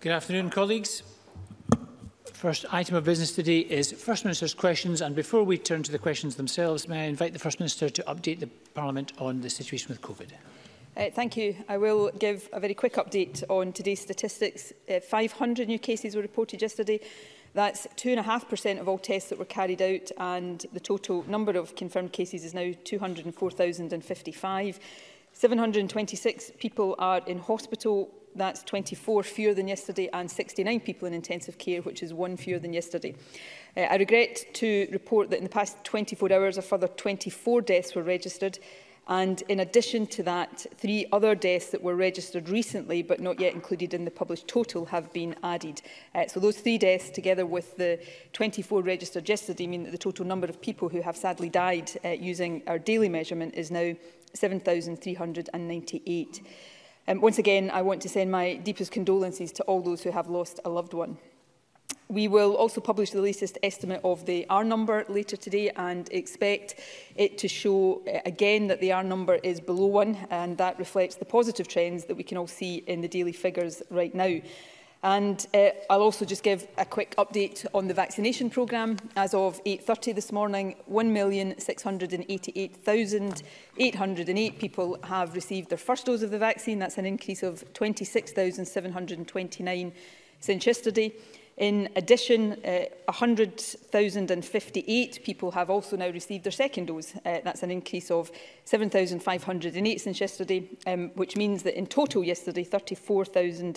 Good afternoon, colleagues. First item of business today is First Minister's questions. And before we turn to the questions themselves, may I invite the First Minister to update the Parliament on the situation with COVID. Uh, thank you. I will give a very quick update on today's statistics. Uh, 500 new cases were reported yesterday. That's 2.5% of all tests that were carried out and the total number of confirmed cases is now 204,055. 726 people are in hospital, That's 24 fewer than yesterday and 69 people in intensive care, which is one fewer than yesterday. Uh, I regret to report that in the past 24 hours, a further 24 deaths were registered. And in addition to that, three other deaths that were registered recently but not yet included in the published total have been added. Uh, so those three deaths, together with the 24 registered yesterday, mean that the total number of people who have sadly died uh, using our daily measurement is now 7,398. Um, once again, I want to send my deepest condolences to all those who have lost a loved one. We will also publish the latest estimate of the R number later today and expect it to show uh, again that the R number is below one and that reflects the positive trends that we can all see in the daily figures right now. And uh, I'll also just give a quick update on the vaccination programme. As of 8.30 this morning, 1,688,808 people have received their first dose of the vaccine. That's an increase of 26,729 since yesterday. In addition, uh, 100,058 people have also now received their second dose. Uh, that's an increase of 7,508 since yesterday, um, which means that in total yesterday, 34,237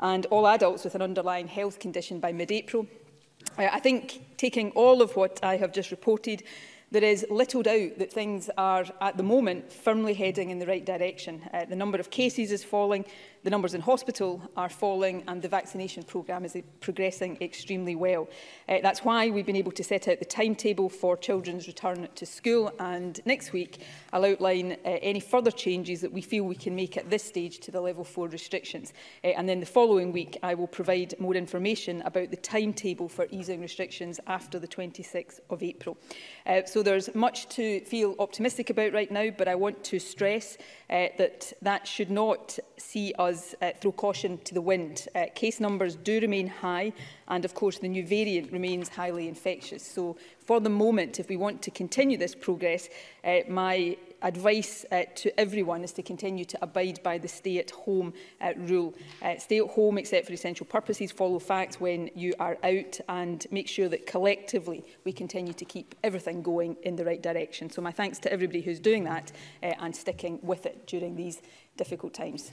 and all adults with an underlying health condition by mid-April. I think taking all of what I have just reported, there is little doubt that things are at the moment firmly heading in the right direction. Uh, the number of cases is falling, the numbers in hospital are falling and the vaccination programme is progressing extremely well. Uh, that's why we've been able to set out the timetable for children's return to school and next week I'll outline uh, any further changes that we feel we can make at this stage to the level four restrictions. Uh, and then the following week I will provide more information about the timetable for easing restrictions after the 26th of April. Uh, so there's much to feel optimistic about right now, but I want to stress uh, that that should not see us does uh, throw caution to the wind. Uh, case numbers do remain high and of course the new variant remains highly infectious. So for the moment, if we want to continue this progress, uh, my advice uh, to everyone is to continue to abide by the stay-at-home uh, rule. Uh, stay at home except for essential purposes, follow facts when you are out and make sure that collectively we continue to keep everything going in the right direction. So my thanks to everybody who's doing that uh, and sticking with it during these difficult times.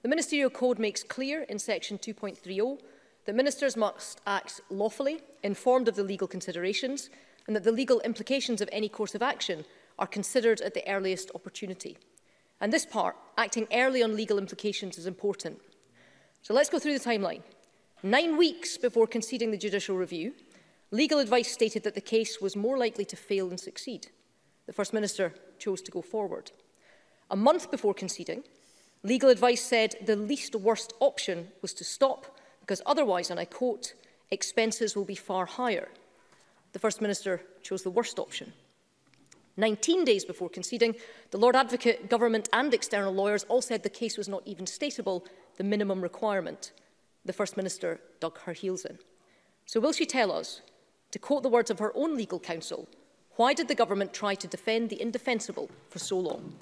The Ministerial Code makes clear in Section 2.30 that ministers must act lawfully, informed of the legal considerations, and that the legal implications of any course of action are considered at the earliest opportunity. And this part, acting early on legal implications, is important. So let's go through the timeline. Nine weeks before conceding the judicial review, legal advice stated that the case was more likely to fail than succeed. The First Minister chose to go forward. A month before conceding, legal advice said the least worst option was to stop because otherwise, and I quote, expenses will be far higher – the First Minister chose the worst option. 19 days before conceding, the Lord Advocate, government and external lawyers all said the case was not even stateable, the minimum requirement. The First Minister dug her heels in. So will she tell us, to quote the words of her own legal counsel, Why did the government try to defend the indefensible for so long?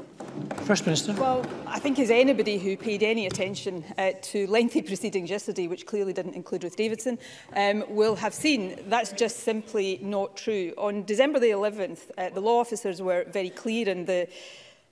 First Minister. Well, I think as anybody who paid any attention uh, to lengthy proceedings yesterday, which clearly didn't include Ruth Davidson, um, will have seen that's just simply not true. On December the 11th, uh, the law officers were very clear in the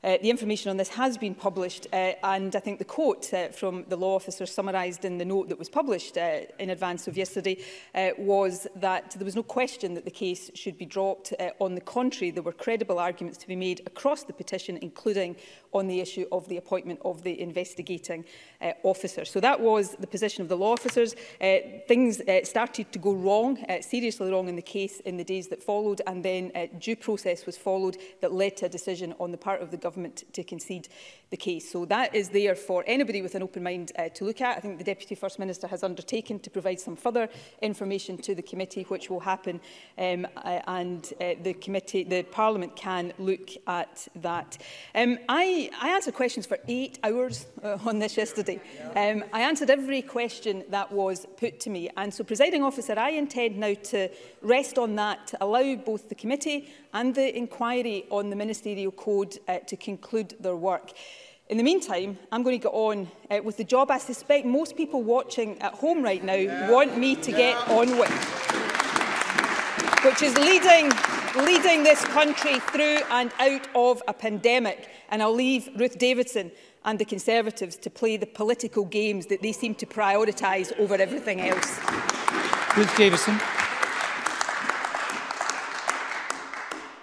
Uh, the information on this has been published, uh, and I think the quote uh, from the law officer summarised in the note that was published uh, in advance of yesterday uh, was that there was no question that the case should be dropped. Uh, on the contrary, there were credible arguments to be made across the petition, including on the issue of the appointment of the investigating uh, officer. So that was the position of the law officers. Uh, things uh, started to go wrong, uh, seriously wrong in the case in the days that followed, and then uh, due process was followed that led to a decision on the part of the government government to concede the case. So that is there for anybody with an open mind uh, to look at. I think the Deputy First Minister has undertaken to provide some further information to the committee, which will happen, um, uh, and uh, the committee, the Parliament can look at that. Um, I, I answered questions for eight hours uh, on this yesterday. Um, I answered every question that was put to me, and so, presiding officer, I intend now to rest on that, to allow both the committee and the inquiry on the Ministerial Code uh, to conclude their work. In the meantime, I'm going to get on uh, with the job I suspect most people watching at home right now yeah. want me to yeah. get on with, which is leading, leading this country through and out of a pandemic. And I'll leave Ruth Davidson and the Conservatives to play the political games that they seem to prioritise over everything else. Ruth Davidson.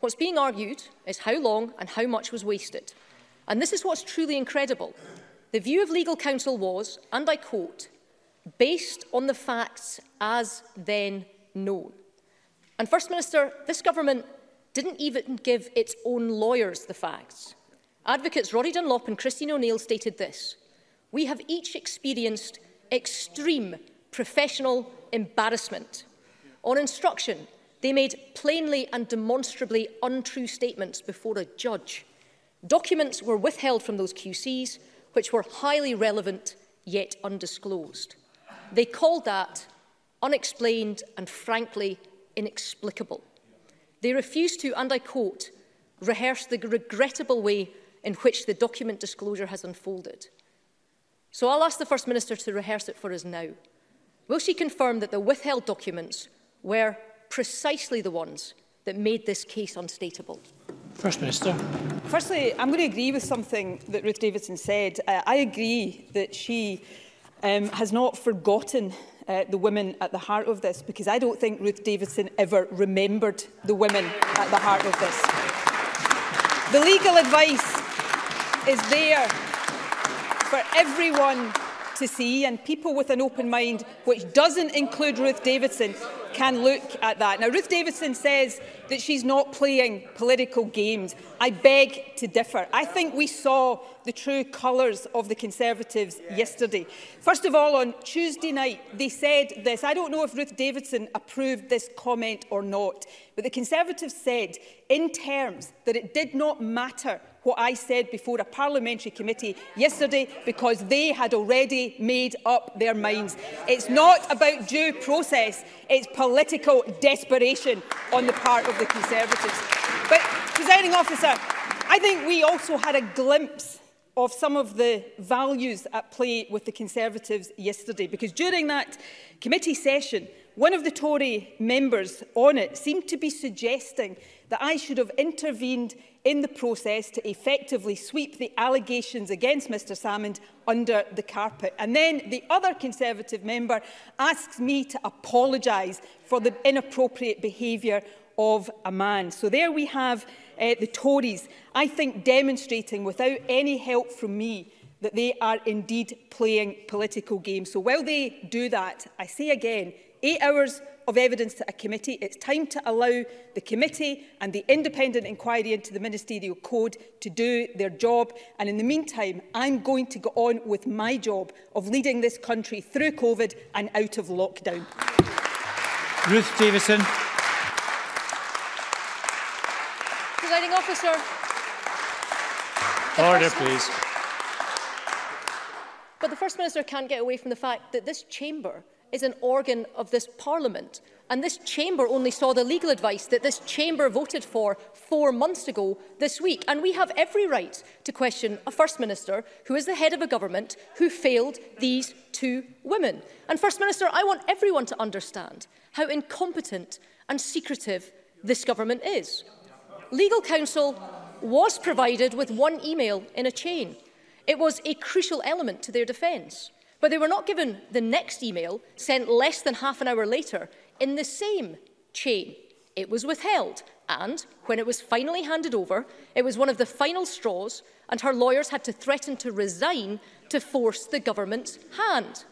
What's being argued is how long and how much was wasted. And this is what's truly incredible. The view of legal counsel was, and I quote, based on the facts as then known. And First Minister, this government didn't even give its own lawyers the facts. Advocates Rory Dunlop and Christine O'Neill stated this, we have each experienced extreme professional embarrassment. On instruction, They made plainly and demonstrably untrue statements before a judge. Documents were withheld from those QCs, which were highly relevant yet undisclosed. They called that unexplained and frankly inexplicable. They refused to, and I quote, rehearse the regrettable way in which the document disclosure has unfolded. So I'll ask the First Minister to rehearse it for us now. Will she confirm that the withheld documents were precisely the ones that made this case unstateable. First Minister. Firstly, I'm going to agree with something that Ruth Davidson said. Uh, I agree that she um, has not forgotten uh, the women at the heart of this because I don't think Ruth Davidson ever remembered the women at the heart of this. The legal advice is there for everyone to see, and people with an open mind, which doesn't include Ruth Davidson, can look at that. Now, Ruth Davidson says that she's not playing political games. I beg to differ. I think we saw the true colours of the Conservatives yes. yesterday. First of all, on Tuesday night, they said this. I don't know if Ruth Davidson approved this comment or not, but the Conservatives said in terms that it did not matter what I said before a parliamentary committee yesterday because they had already made up their minds. It's not about due process, it's political desperation on the part of the Conservatives. But, presiding officer, I think we also had a glimpse of some of the values at play with the Conservatives yesterday because during that committee session, one of the Tory members on it seemed to be suggesting that I should have intervened in the process to effectively sweep the allegations against Mr Salmond under the carpet. And then the other Conservative member asks me to apologise for the inappropriate behaviour of a man. So there we have uh, the Tories, I think, demonstrating without any help from me that they are indeed playing political games. So while they do that, I say again, eight hours of evidence to a committee. It's time to allow the committee and the independent inquiry into the ministerial code to do their job. And in the meantime, I'm going to go on with my job of leading this country through COVID and out of lockdown. Ruth Davison. Presiding officer. Order, please. But the First Minister can't get away from the fact that this chamber is an organ of this Parliament. And this chamber only saw the legal advice that this chamber voted for 4 months ago this week. And we have every right to question a First Minister who is the head of a government who failed these two women. And First Minister, I want everyone to understand how incompetent and secretive this government is. Legal counsel was provided with one email in a chain. It was a crucial element to their defence. But they were not given the next email sent less than half an hour later in the same chain. It was withheld and, when it was finally handed over, it was one of the final straws and her lawyers had to threaten to resign to force the government's hand.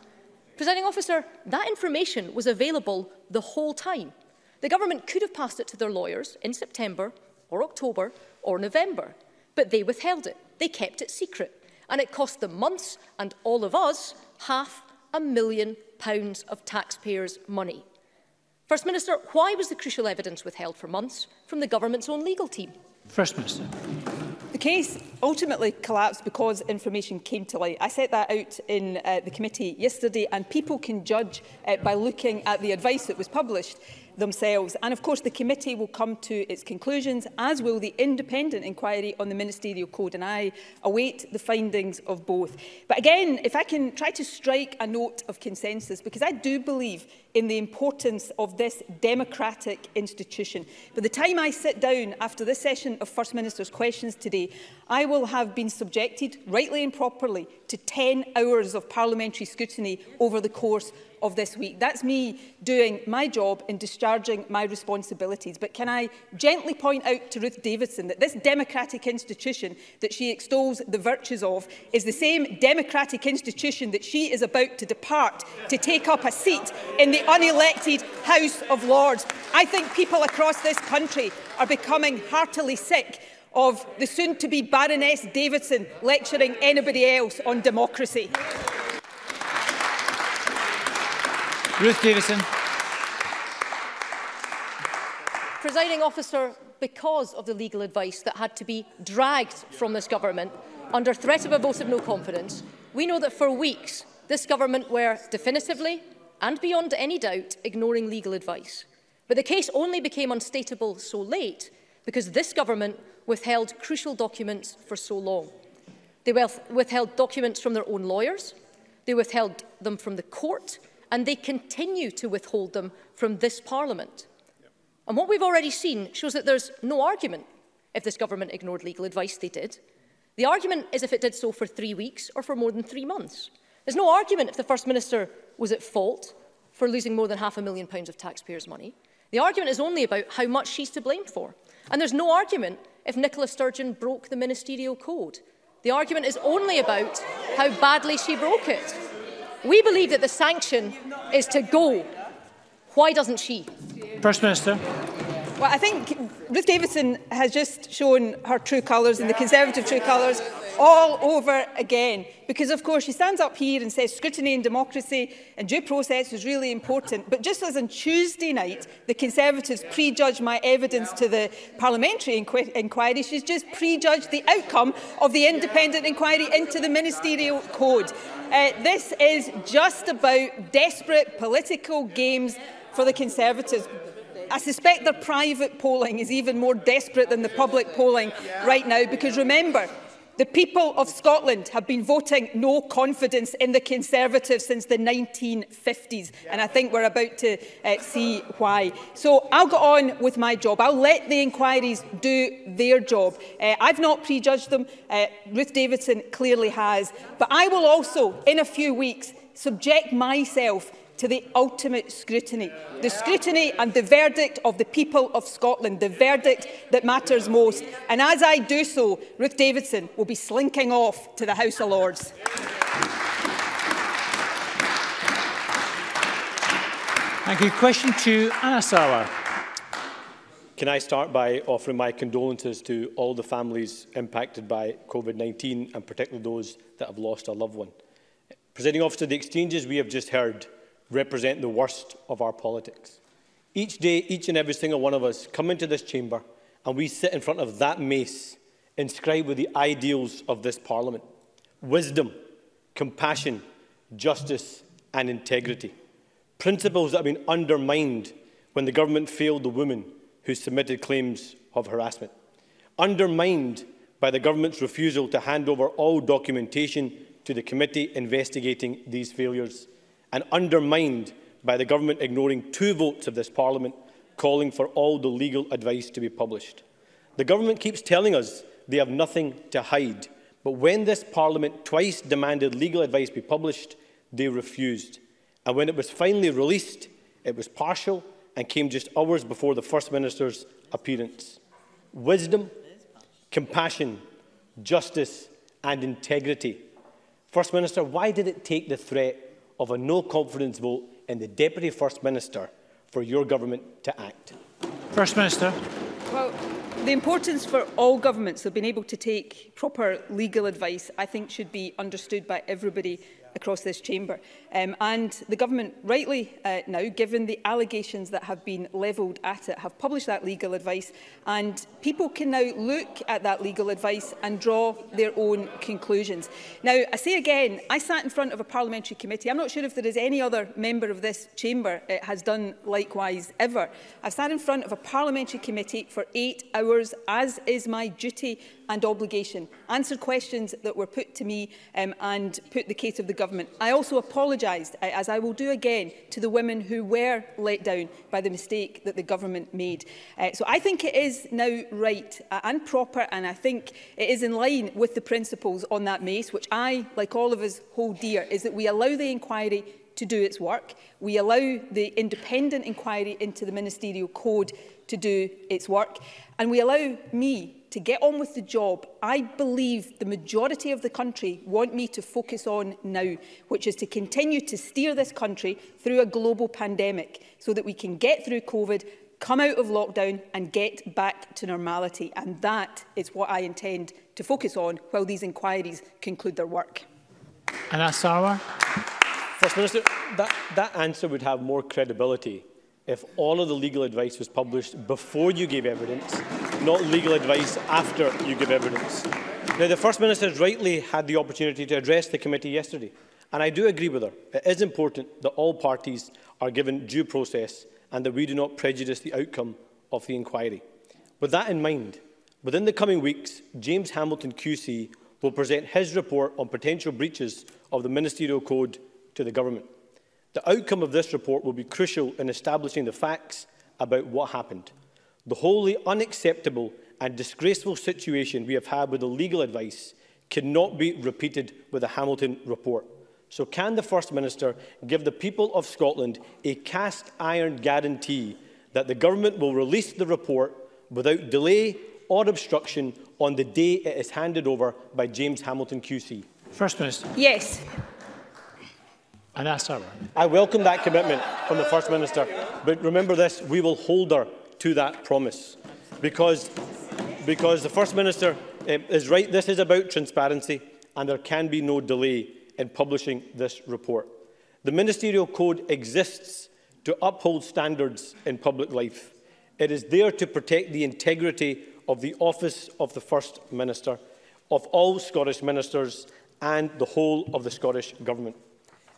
Presiding officer, that information was available the whole time. The government could have passed it to their lawyers in September or October or November, but they withheld it. They kept it secret. And it cost them months and all of us half a million pounds of taxpayers' money. First Minister, why was the crucial evidence withheld for months from the government's own legal team? First Minister. The case ultimately collapsed because information came to light. I set that out in uh, the committee yesterday and people can judge uh, by looking at the advice that was published themselves. And of course, the committee will come to its conclusions, as will the independent inquiry on the Ministerial Code, and I await the findings of both. But again, if I can try to strike a note of consensus, because I do believe in the importance of this democratic institution. But the time I sit down after this session of First Minister's questions today, I will have been subjected, rightly and properly, to 10 hours of parliamentary scrutiny over the course of this week. That's me doing my job in discharging my responsibilities. But can I gently point out to Ruth Davidson that this democratic institution that she extols the virtues of is the same democratic institution that she is about to depart to take up a seat in the unelected House of Lords. I think people across this country are becoming heartily sick of the soon-to-be Baroness Davidson lecturing anybody else on democracy. Ruth Davison. Presiding officer, because of the legal advice that had to be dragged from this government under threat of a vote of no confidence, we know that for weeks this government were definitively and beyond any doubt ignoring legal advice. But the case only became unstateable so late because this government withheld crucial documents for so long. They withheld documents from their own lawyers, they withheld them from the court, and they continue to withhold them from this Parliament. Yep. And what we've already seen shows that there's no argument if this government ignored legal advice they did. The argument is if it did so for three weeks or for more than three months. There's no argument if the First Minister was at fault for losing more than half a million pounds of taxpayers' money. The argument is only about how much she's to blame for. And there's no argument if Nicola Sturgeon broke the ministerial code. The argument is only about how badly she broke it. We believe that the sanction is to go. Why doesn't she? First Minister. Well, I think Ruth Davidson has just shown her true colours and the Conservative true colours all over again. Because, of course, she stands up here and says scrutiny and democracy and due process is really important. But just as on Tuesday night, the Conservatives prejudged my evidence to the parliamentary inqu inquiry, she's just prejudged the outcome of the independent inquiry into the ministerial code. Uh, this is just about desperate political games for the Conservatives. I suspect their private polling is even more desperate than the public polling right now because remember, the people of Scotland have been voting no confidence in the Conservatives since the 1950s, and I think we're about to uh, see why. So I'll go on with my job. I'll let the inquiries do their job. Uh, I've not prejudged them. Uh, Ruth Davidson clearly has. But I will also, in a few weeks, subject myself to the ultimate scrutiny. The scrutiny and the verdict of the people of Scotland, the verdict that matters most. And as I do so, Ruth Davidson will be slinking off to the House of Lords. Thank you. Question to Anna Sarwar. Can I start by offering my condolences to all the families impacted by COVID-19 and particularly those that have lost a loved one? Presiding officer, the exchanges we have just heard represent the worst of our politics. Each day, each and every single one of us come into this chamber and we sit in front of that mace inscribed with the ideals of this parliament wisdom, compassion, justice, and integrity. Principles that have been undermined when the government failed the woman who submitted claims of harassment. Undermined by the government's refusal to hand over all documentation to the committee investigating these failures and undermined by the government ignoring two votes of this parliament calling for all the legal advice to be published. The government keeps telling us they have nothing to hide, but when this parliament twice demanded legal advice be published, they refused. And when it was finally released, it was partial and came just hours before the First Minister's appearance. Wisdom, compassion, justice and integrity. First Minister, why did it take the threat of a no-confidence vote in the Deputy First Minister for your government to act? First Minister. Well, the importance for all governments of being able to take proper legal advice, I think, should be understood by everybody across this chamber. Um, and the government, rightly uh, now, given the allegations that have been levelled at it, have published that legal advice. And people can now look at that legal advice and draw their own conclusions. Now, I say again, I sat in front of a parliamentary committee. I'm not sure if there is any other member of this chamber it uh, has done likewise ever. I've sat in front of a parliamentary committee for eight hours, as is my duty and obligation, answer questions that were put to me um, and put the case of the government. I also apologised, as I will do again, to the women who were let down by the mistake that the government made. Uh, so I think it is now right uh, and proper, and I think it is in line with the principles on that mace, which I, like all of us, hold dear, is that we allow the inquiry to do its work. We allow the independent inquiry into the ministerial code to do its work. And we allow me to get on with the job I believe the majority of the country want me to focus on now, which is to continue to steer this country through a global pandemic so that we can get through COVID, come out of lockdown and get back to normality. And that is what I intend to focus on while these inquiries conclude their work. And our... First Minister, that, that answer would have more credibility if all of the legal advice was published before you gave evidence not legal advice after you give evidence. Now, the First Minister has rightly had the opportunity to address the committee yesterday, and I do agree with her. It is important that all parties are given due process and that we do not prejudice the outcome of the inquiry. With that in mind, within the coming weeks, James Hamilton QC will present his report on potential breaches of the Ministerial Code to the Government. The outcome of this report will be crucial in establishing the facts about what happened. The wholly unacceptable and disgraceful situation we have had with the legal advice cannot be repeated with the Hamilton report. So can the First Minister give the people of Scotland a cast iron guarantee that the government will release the report without delay or obstruction on the day it is handed over by James Hamilton QC? First Minister. Yes. And I welcome that commitment from the First Minister. But remember this, we will hold her to that promise. Because, because the First Minister um, is right, this is about transparency and there can be no delay in publishing this report. The Ministerial Code exists to uphold standards in public life. It is there to protect the integrity of the office of the First Minister, of all Scottish ministers and the whole of the Scottish Government.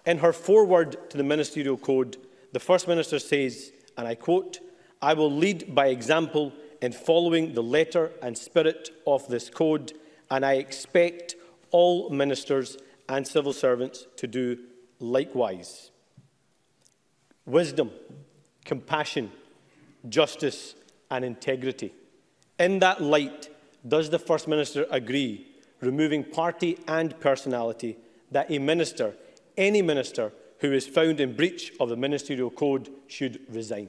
In her foreword to the Ministerial Code, the First Minister says, and I quote, I will lead by example in following the letter and spirit of this code, and I expect all ministers and civil servants to do likewise. Wisdom, compassion, justice, and integrity. In that light, does the First Minister agree, removing party and personality, that a minister, any minister, who is found in breach of the ministerial code should resign?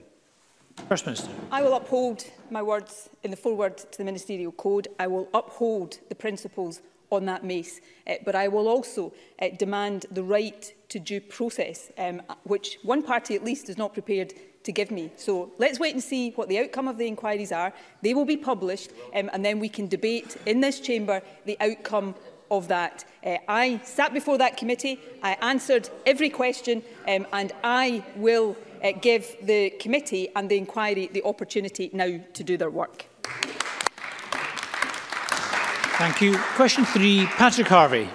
First Minister. I will uphold my words in the foreword to the Ministerial Code. I will uphold the principles on that mace, uh, but I will also uh, demand the right to due process, um, which one party at least is not prepared to give me. So let's wait and see what the outcome of the inquiries are. They will be published um, and then we can debate in this chamber the outcome of that. Uh, I sat before that committee, I answered every question um, and I will uh, give the committee and the inquiry the opportunity now to do their work. Thank you. Question three, Patrick Harvey.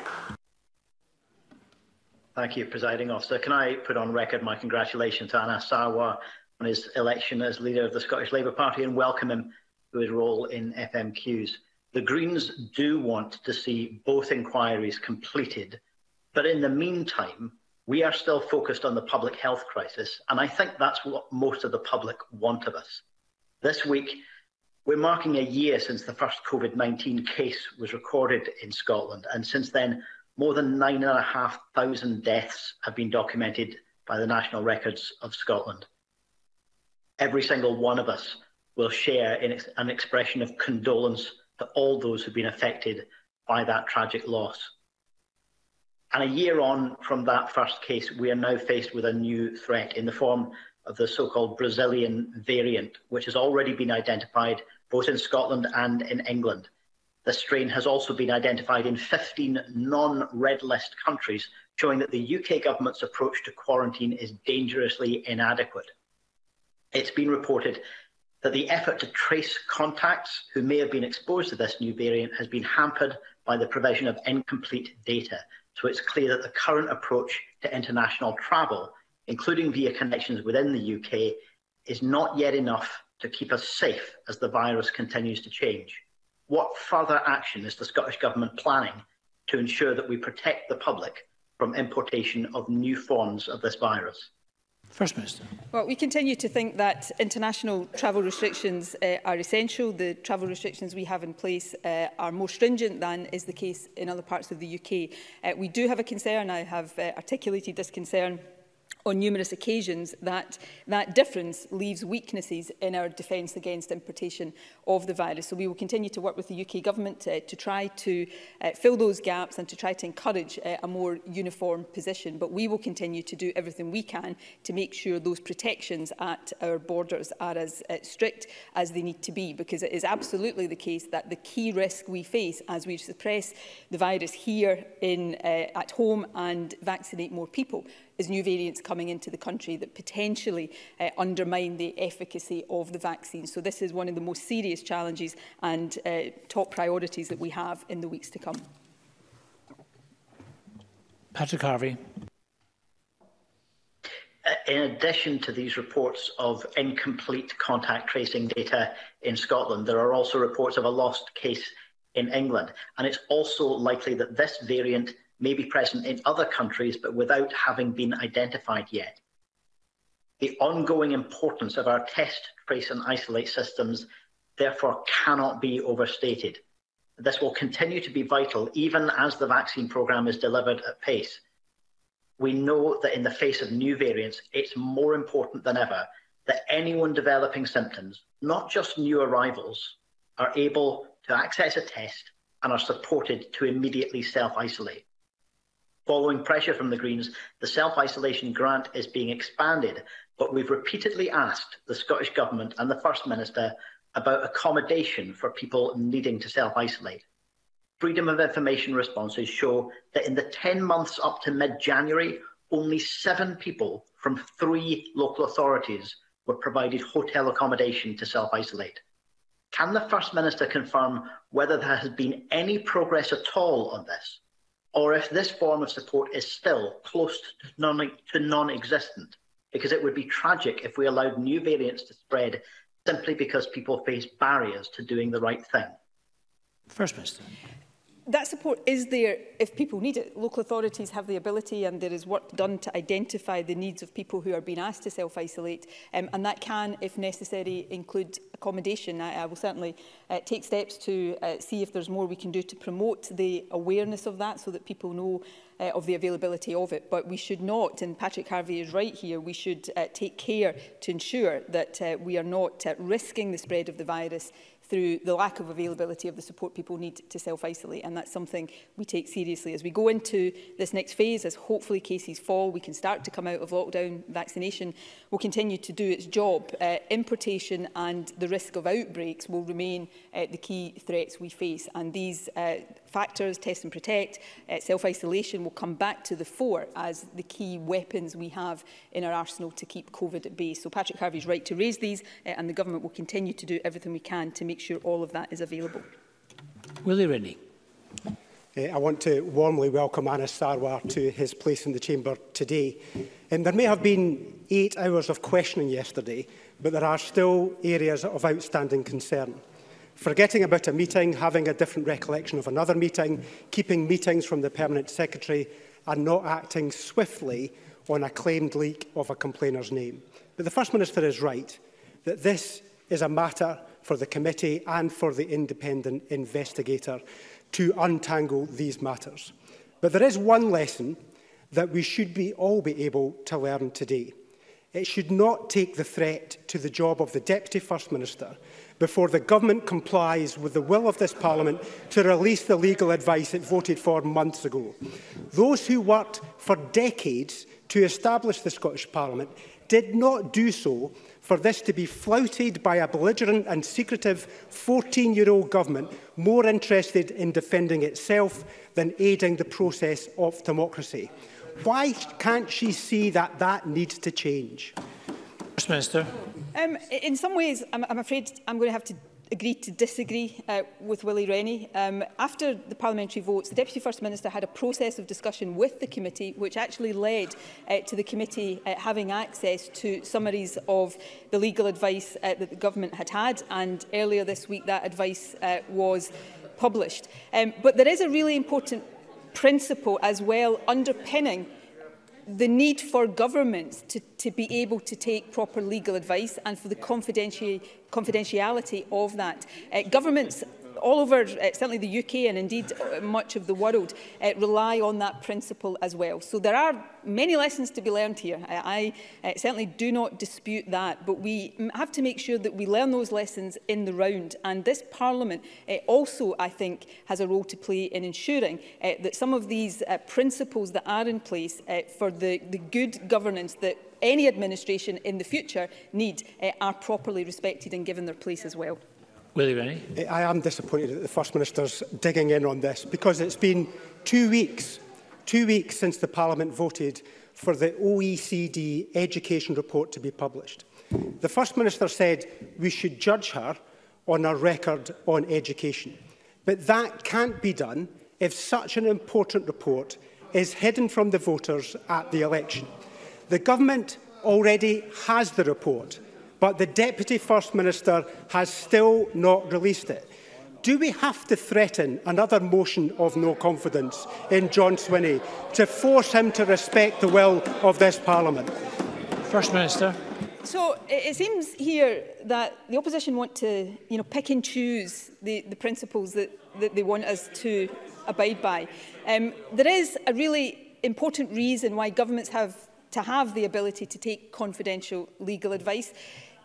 Thank you, Presiding Officer. Can I put on record my congratulations to Anas Sawa on his election as leader of the Scottish Labour Party and welcome him to his role in FMQs. The Greens do want to see both inquiries completed, but in the meantime, we are still focused on the public health crisis, and I think that's what most of the public want of us. This week, we're marking a year since the first COVID 19 case was recorded in Scotland, and since then, more than 9,500 deaths have been documented by the National Records of Scotland. Every single one of us will share in an expression of condolence to all those who've been affected by that tragic loss. And a year on from that first case, we are now faced with a new threat in the form of the so-called Brazilian variant, which has already been identified both in Scotland and in England. The strain has also been identified in 15 non-red list countries, showing that the UK government's approach to quarantine is dangerously inadequate. It's been reported that the effort to trace contacts who may have been exposed to this new variant has been hampered by the provision of incomplete data, so it's clear that the current approach to international travel, including via connections within the UK, is not yet enough to keep us safe as the virus continues to change. What further action is the Scottish Government planning to ensure that we protect the public from importation of new forms of this virus? First Minister. Well, we continue to think that international travel restrictions uh, are essential. The travel restrictions we have in place uh, are more stringent than is the case in other parts of the UK. Uh, we do have a concern. I have uh, articulated this concern on numerous occasions that that difference leaves weaknesses in our defence against importation of the virus. So we will continue to work with the UK government uh, to try to uh, fill those gaps and to try to encourage uh, a more uniform position. But we will continue to do everything we can to make sure those protections at our borders are as uh, strict as they need to be, because it is absolutely the case that the key risk we face as we suppress the virus here in, uh, at home and vaccinate more people is new variants coming into the country that potentially uh, undermine the efficacy of the vaccine. So this is one of the most serious challenges and uh, top priorities that we have in the weeks to come. Patrick Harvey. Uh, in addition to these reports of incomplete contact tracing data in Scotland, there are also reports of a lost case in England. And it's also likely that this variant may be present in other countries but without having been identified yet. The ongoing importance of our test, trace, and isolate systems therefore cannot be overstated. This will continue to be vital even as the vaccine programme is delivered at pace. We know that in the face of new variants, it's more important than ever that anyone developing symptoms, not just new arrivals, are able to access a test and are supported to immediately self isolate. Following pressure from the Greens, the self isolation grant is being expanded, but we've repeatedly asked the Scottish Government and the First Minister about accommodation for people needing to self isolate. Freedom of Information responses show that in the 10 months up to mid January, only seven people from three local authorities were provided hotel accommodation to self isolate. Can the First Minister confirm whether there has been any progress at all on this? or if this form of support is still close to, non- to non-existent, because it would be tragic if we allowed new variants to spread simply because people face barriers to doing the right thing. First Minister. that support is there if people need it. Local authorities have the ability and there is work done to identify the needs of people who are being asked to self-isolate um, and that can, if necessary, include accommodation. I, I will certainly uh, take steps to uh, see if there's more we can do to promote the awareness of that so that people know uh, of the availability of it. But we should not, and Patrick Harvey is right here, we should uh, take care to ensure that uh, we are not uh, risking the spread of the virus through the lack of availability of the support people need to self-isolate. And that's something we take seriously. As we go into this next phase, as hopefully cases fall, we can start to come out of lockdown. Vaccination will continue to do its job. Uh, importation and the risk of outbreaks will remain uh, the key threats we face. And these uh, factors, test and protect, uh, self-isolation will come back to the fore as the key weapons we have in our arsenal to keep COVID at bay. So Patrick Harvey's right to raise these uh, and the government will continue to do everything we can to make sure all of that is available. Willie Rennie. Uh, I want to warmly welcome Anna Sarwar to his place in the Chamber today. And um, there may have been eight hours of questioning yesterday, but there are still areas of outstanding concern forgetting about a meeting, having a different recollection of another meeting, keeping meetings from the Permanent Secretary and not acting swiftly on a claimed leak of a complainer's name. But the First Minister is right that this is a matter for the committee and for the independent investigator to untangle these matters. But there is one lesson that we should be, all be able to learn today. It should not take the threat to the job of the Deputy First Minister before the government complies with the will of this parliament to release the legal advice it voted for months ago. Those who worked for decades to establish the Scottish Parliament did not do so for this to be flouted by a belligerent and secretive 14-year-old government more interested in defending itself than aiding the process of democracy. Why can't she see that that needs to change? First Minister. Um, in some ways, I'm, I'm afraid I'm going to have to agree to disagree uh, with Willie Rennie. Um, after the parliamentary votes, the Deputy First Minister had a process of discussion with the committee, which actually led uh, to the committee uh, having access to summaries of the legal advice uh, that the government had had. And earlier this week, that advice uh, was published. Um, but there is a really important principle as well underpinning the need for governments to, to be able to take proper legal advice and for the confidentiality of that. Uh, governments all over, uh, certainly the UK and indeed eh, much of the world, uh, rely on that principle as well. So there are many lessons to be learned here. I, I uh, certainly do not dispute that, but we have to make sure that we learn those lessons in the round. And this Parliament uh, also, I think, has a role to play in ensuring uh, that some of these uh, principles that are in place uh, for the, the good governance that any administration in the future need uh, are properly respected and given their place as well. Willie Rennie. I am disappointed that the First Minister's digging in on this because it's been two weeks, two weeks since the Parliament voted for the OECD education report to be published. The First Minister said we should judge her on her record on education. But that can't be done if such an important report is hidden from the voters at the election. The government already has the report but the Deputy First Minister has still not released it. Do we have to threaten another motion of no confidence in John Swinney to force him to respect the will of this Parliament? First Minister. So it seems here that the opposition want to you know, pick and choose the, the principles that, that they want us to abide by. Um, there is a really important reason why governments have to have the ability to take confidential legal advice.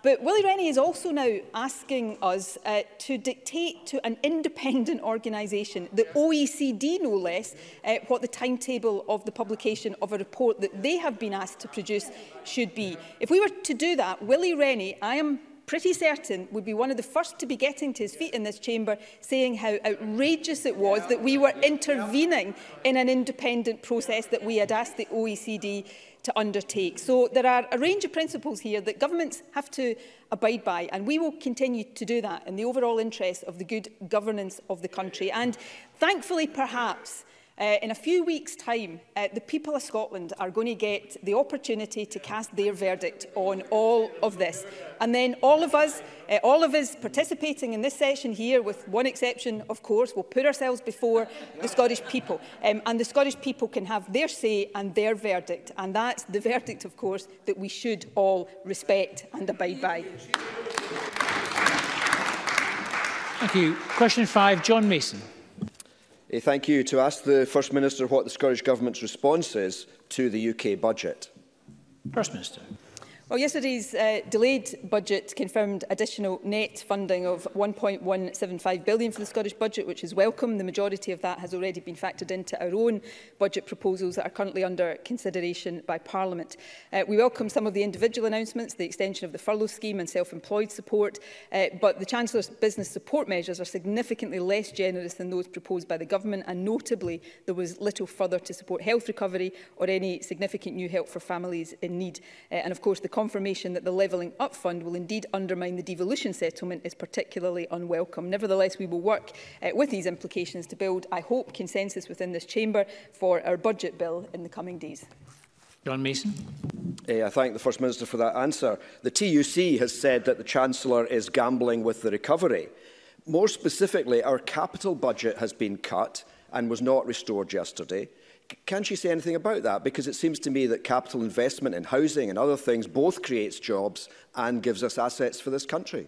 But Willie Rennie is also now asking us uh, to dictate to an independent organisation, the OECD no less, uh, what the timetable of the publication of a report that they have been asked to produce should be. If we were to do that, Willie Rennie, I am pretty certain would be one of the first to be getting to his feet in this chamber saying how outrageous it was that we were intervening in an independent process that we had asked the OECD to undertake. So there are a range of principles here that governments have to abide by and we will continue to do that in the overall interest of the good governance of the country and thankfully perhaps Uh, in a few weeks' time, uh, the people of Scotland are going to get the opportunity to cast their verdict on all of this. And then all of us, uh, all of us participating in this session here, with one exception, of course, will put ourselves before the Scottish people. Um, and the Scottish people can have their say and their verdict. And that's the verdict, of course, that we should all respect and abide by. Thank you. Question five, John Mason thank you to ask the First Minister what the Scottish Government's response is to the UK budget. First Minister. Well, yesterday's uh, delayed budget confirmed additional net funding of 1.175 billion for the Scottish budget, which is welcome. The majority of that has already been factored into our own budget proposals that are currently under consideration by Parliament. Uh, we welcome some of the individual announcements, the extension of the furlough scheme and self-employed support, uh, but the Chancellor's business support measures are significantly less generous than those proposed by the government, and notably, there was little further to support health recovery or any significant new help for families in need. Uh, and of course, the confirmation that the Levelling Up Fund will indeed undermine the devolution settlement is particularly unwelcome. Nevertheless, we will work uh, with these implications to build, I hope, consensus within this chamber for our budget bill in the coming days. John Mason. Uh, I thank the First Minister for that answer. The TUC has said that the Chancellor is gambling with the recovery. More specifically, our capital budget has been cut and was not restored yesterday. Can she say anything about that? Because it seems to me that capital investment in housing and other things both creates jobs and gives us assets for this country.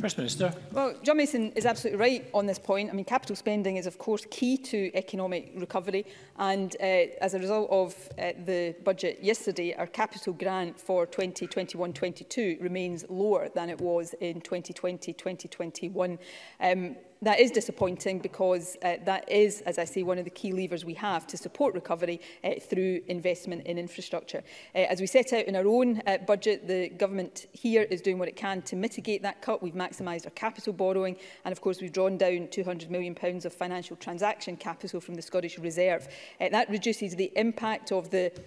First Minister. Well, John Mason is absolutely right on this point. I mean, capital spending is, of course, key to economic recovery. And uh, as a result of uh, the budget yesterday, our capital grant for 2021-22 remains lower than it was in 2020-2021. Um, that is disappointing because uh, that is, as I say, one of the key levers we have to support recovery uh, through investment in infrastructure. Uh, as we set out in our own uh, budget, the government here is doing what it can to mitigate that cut. We've maximised our capital borrowing and, of course, we've drawn down £200 million pounds of financial transaction capital from the Scottish Reserve. Uh, that reduces the impact of the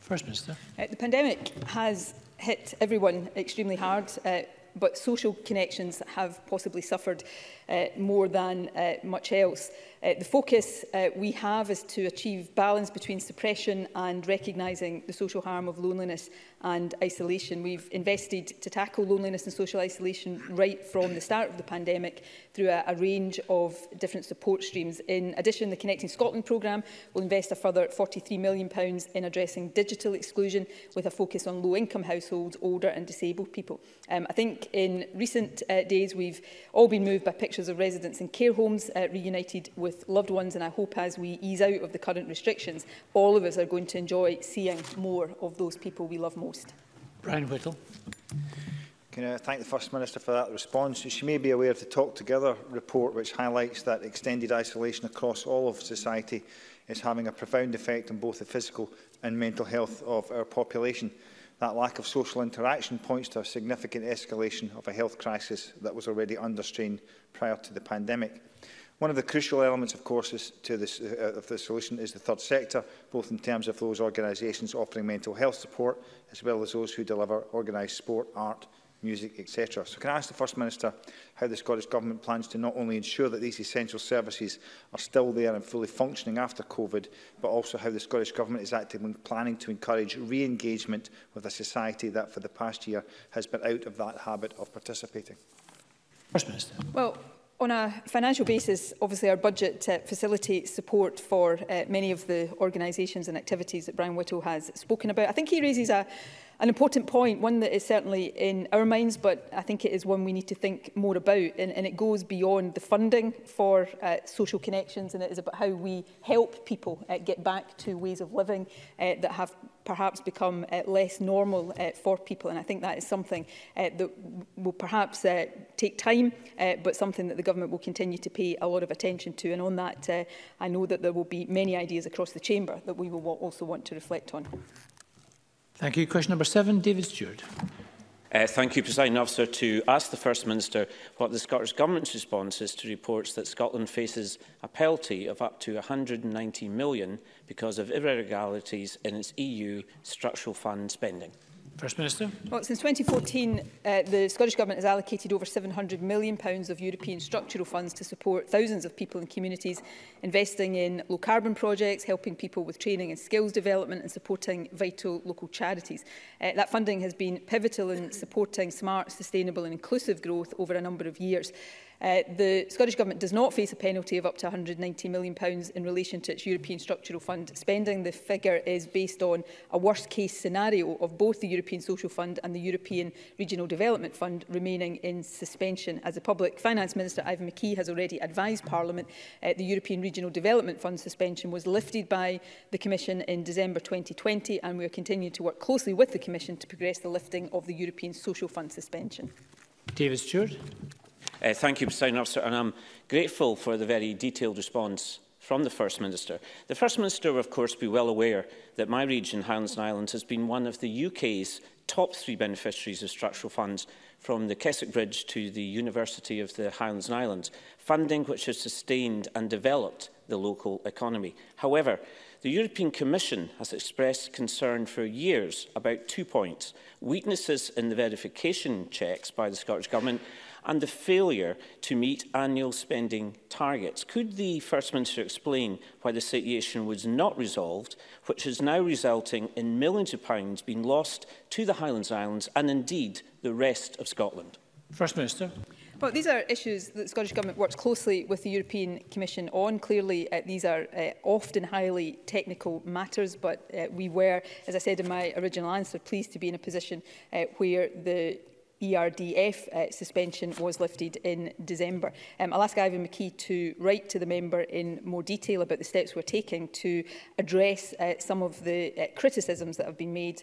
First Minister. Uh, the pandemic has hit everyone extremely hard, uh, but social connections have possibly suffered uh, more than uh, much else. Uh, the focus uh, we have is to achieve balance between suppression and recognising the social harm of loneliness and isolation. We've invested to tackle loneliness and social isolation right from the start of the pandemic through a, a range of different support streams. In addition, the Connecting Scotland programme will invest a further £43 million pounds in addressing digital exclusion with a focus on low-income households, older and disabled people. Um, I think in recent uh, days we've all been moved by pictures structures of residents in care homes uh, reunited with loved ones. And I hope as we ease out of the current restrictions, all of us are going to enjoy seeing more of those people we love most. Brian Whittle. Can I thank the First Minister for that response? She may be aware of the Talk Together report, which highlights that extended isolation across all of society is having a profound effect on both the physical and mental health of our population. That lack of social interaction points to a significant escalation of a health crisis that was already under strain prior to the pandemic. One of the crucial elements, of course, is to this, uh, of the solution is the third sector, both in terms of those organisations offering mental health support, as well as those who deliver organised sport, art music, etc. So can I ask the First Minister how the Scottish Government plans to not only ensure that these essential services are still there and fully functioning after COVID, but also how the Scottish Government is actively planning to encourage re-engagement with a society that for the past year has been out of that habit of participating? First Minister. Well, On a financial basis, obviously our budget uh, facilitates support for uh, many of the organisations and activities that Brian Whittle has spoken about. I think he raises a, an important point, one that is certainly in our minds, but I think it is one we need to think more about, and, and it goes beyond the funding for uh, social connections, and it is about how we help people uh, get back to ways of living uh, that have perhaps become uh, less normal uh, for people. And I think that is something uh, that will perhaps uh, take time, uh, but something that the government will continue to pay a lot of attention to. And on that, uh, I know that there will be many ideas across the chamber that we will also want to reflect on. Thank you. Question number seven, David Stewart. Uh, thank you, President Officer, to ask the First Minister what the Scottish Government's response is to reports that Scotland faces a penalty of up to £190 million because of irregularities in its EU structural fund spending. First Minister. Well, since 2014, uh, the Scottish Government has allocated over £700 million pounds of European structural funds to support thousands of people and communities, investing in low-carbon projects, helping people with training and skills development and supporting vital local charities. Uh, that funding has been pivotal in supporting smart, sustainable and inclusive growth over a number of years. Uh, the Scottish Government does not face a penalty of up to £190 million pounds in relation to its European Structural Fund spending. The figure is based on a worst-case scenario of both the European Social Fund and the European Regional Development Fund remaining in suspension. As the Public Finance Minister, Ivan McKee, has already advised Parliament, uh, the European Regional Development Fund suspension was lifted by the Commission in December 2020, and we are continuing to work closely with the Commission to progress the lifting of the European Social Fund suspension. David Stewart. Uh, thank you, President Officer, and I'm grateful for the very detailed response from the First Minister. The First Minister will, of course, be well aware that my region, Highlands and Islands, has been one of the UK's top three beneficiaries of structural funds from the Keswick Bridge to the University of the Highlands and Islands, funding which has sustained and developed the local economy. However, the European Commission has expressed concern for years about two points. Weaknesses in the verification checks by the Scottish Government and the failure to meet annual spending targets. Could the First Minister explain why the situation was not resolved, which is now resulting in millions of pounds being lost to the Highlands Islands and indeed the rest of Scotland? First Minister. Well, these are issues that the Scottish Government works closely with the European Commission on. Clearly, uh, these are uh, often highly technical matters, but uh, we were, as I said in my original answer, pleased to be in a position uh, where the ERDF uh, suspension was lifted in December. Um, I'll ask Ivan McKee to write to the member in more detail about the steps we're taking to address uh, some of the uh, criticisms that have been made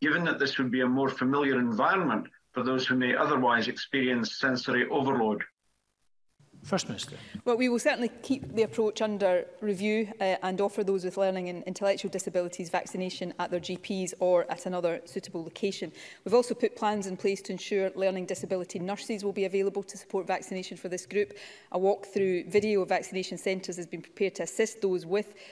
given that this would be a more familiar environment for those who may otherwise experience sensory overload? First Minister. Well, we will certainly keep the approach under review uh, and offer those with learning and intellectual disabilities vaccination at their GPs or at another suitable location. We've also put plans in place to ensure learning disability nurses will be available to support vaccination for this group. A walk-through video of vaccination centres has been prepared to assist those with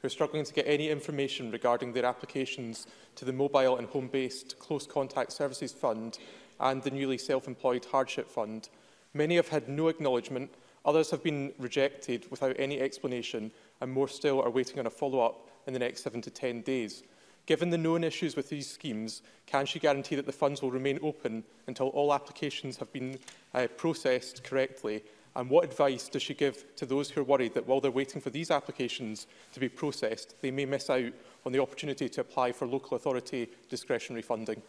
who are struggling to get any information regarding their applications to the mobile and home-based Close Contact Services Fund and the newly Self-Employed Hardship Fund? Many have had no acknowledgement, others have been rejected without any explanation and more still are waiting on a follow-up in the next 7 to 10 days. Given the known issues with these schemes, can she guarantee that the funds will remain open until all applications have been uh, processed correctly? And what advice does she give to those who are worried that while they're waiting for these applications to be processed, they may miss out on the opportunity to apply for local authority discretionary funding?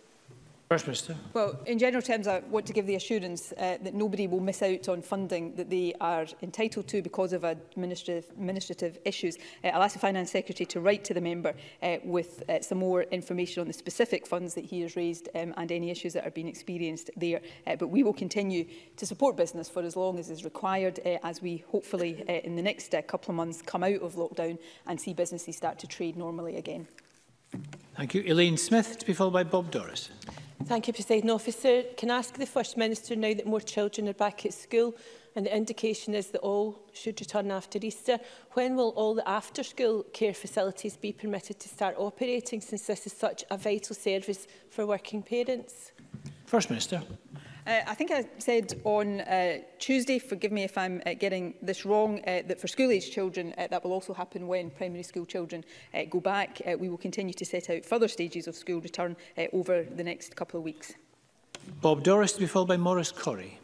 First Minister. Well, in general terms, I want to give the assurance uh, that nobody will miss out on funding that they are entitled to because of administrative, administrative issues. Uh, I'll ask the Finance Secretary to write to the member uh, with uh, some more information on the specific funds that he has raised um, and any issues that are being experienced there. Uh, but we will continue to support business for as long as is required uh, as we hopefully uh, in the next uh, couple of months come out of lockdown and see businesses start to trade normally again. Thank you. Elaine Smith to be followed by Bob Doris. Thank you, President Officer. Can I ask the First Minister now that more children are back at school and the indication is that all should return after Easter, when will all the after-school care facilities be permitted to start operating since this is such a vital service for working parents? First Minister. Uh, I think I said on uh, Tuesday, forgive me if I'm uh, getting this wrong, uh, that for school-age children, uh, that will also happen when primary school children uh, go back. Uh, we will continue to set out further stages of school return uh, over the next couple of weeks. Bob Doris to be followed by Maurice Corrie.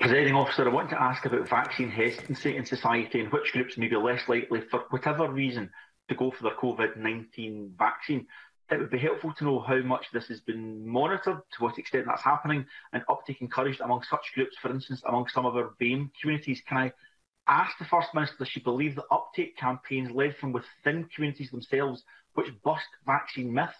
Presiding officer, I want to ask about vaccine hesitancy in society and which groups may be less likely, for whatever reason, to go for their COVID-19 vaccine. It would be helpful to know how much this has been monitored, to what extent that's happening, and uptake encouraged among such groups, for instance, among some of our BAME communities. Can I ask the First Minister does she believe that uptake campaigns led from within communities themselves, which bust vaccine myths,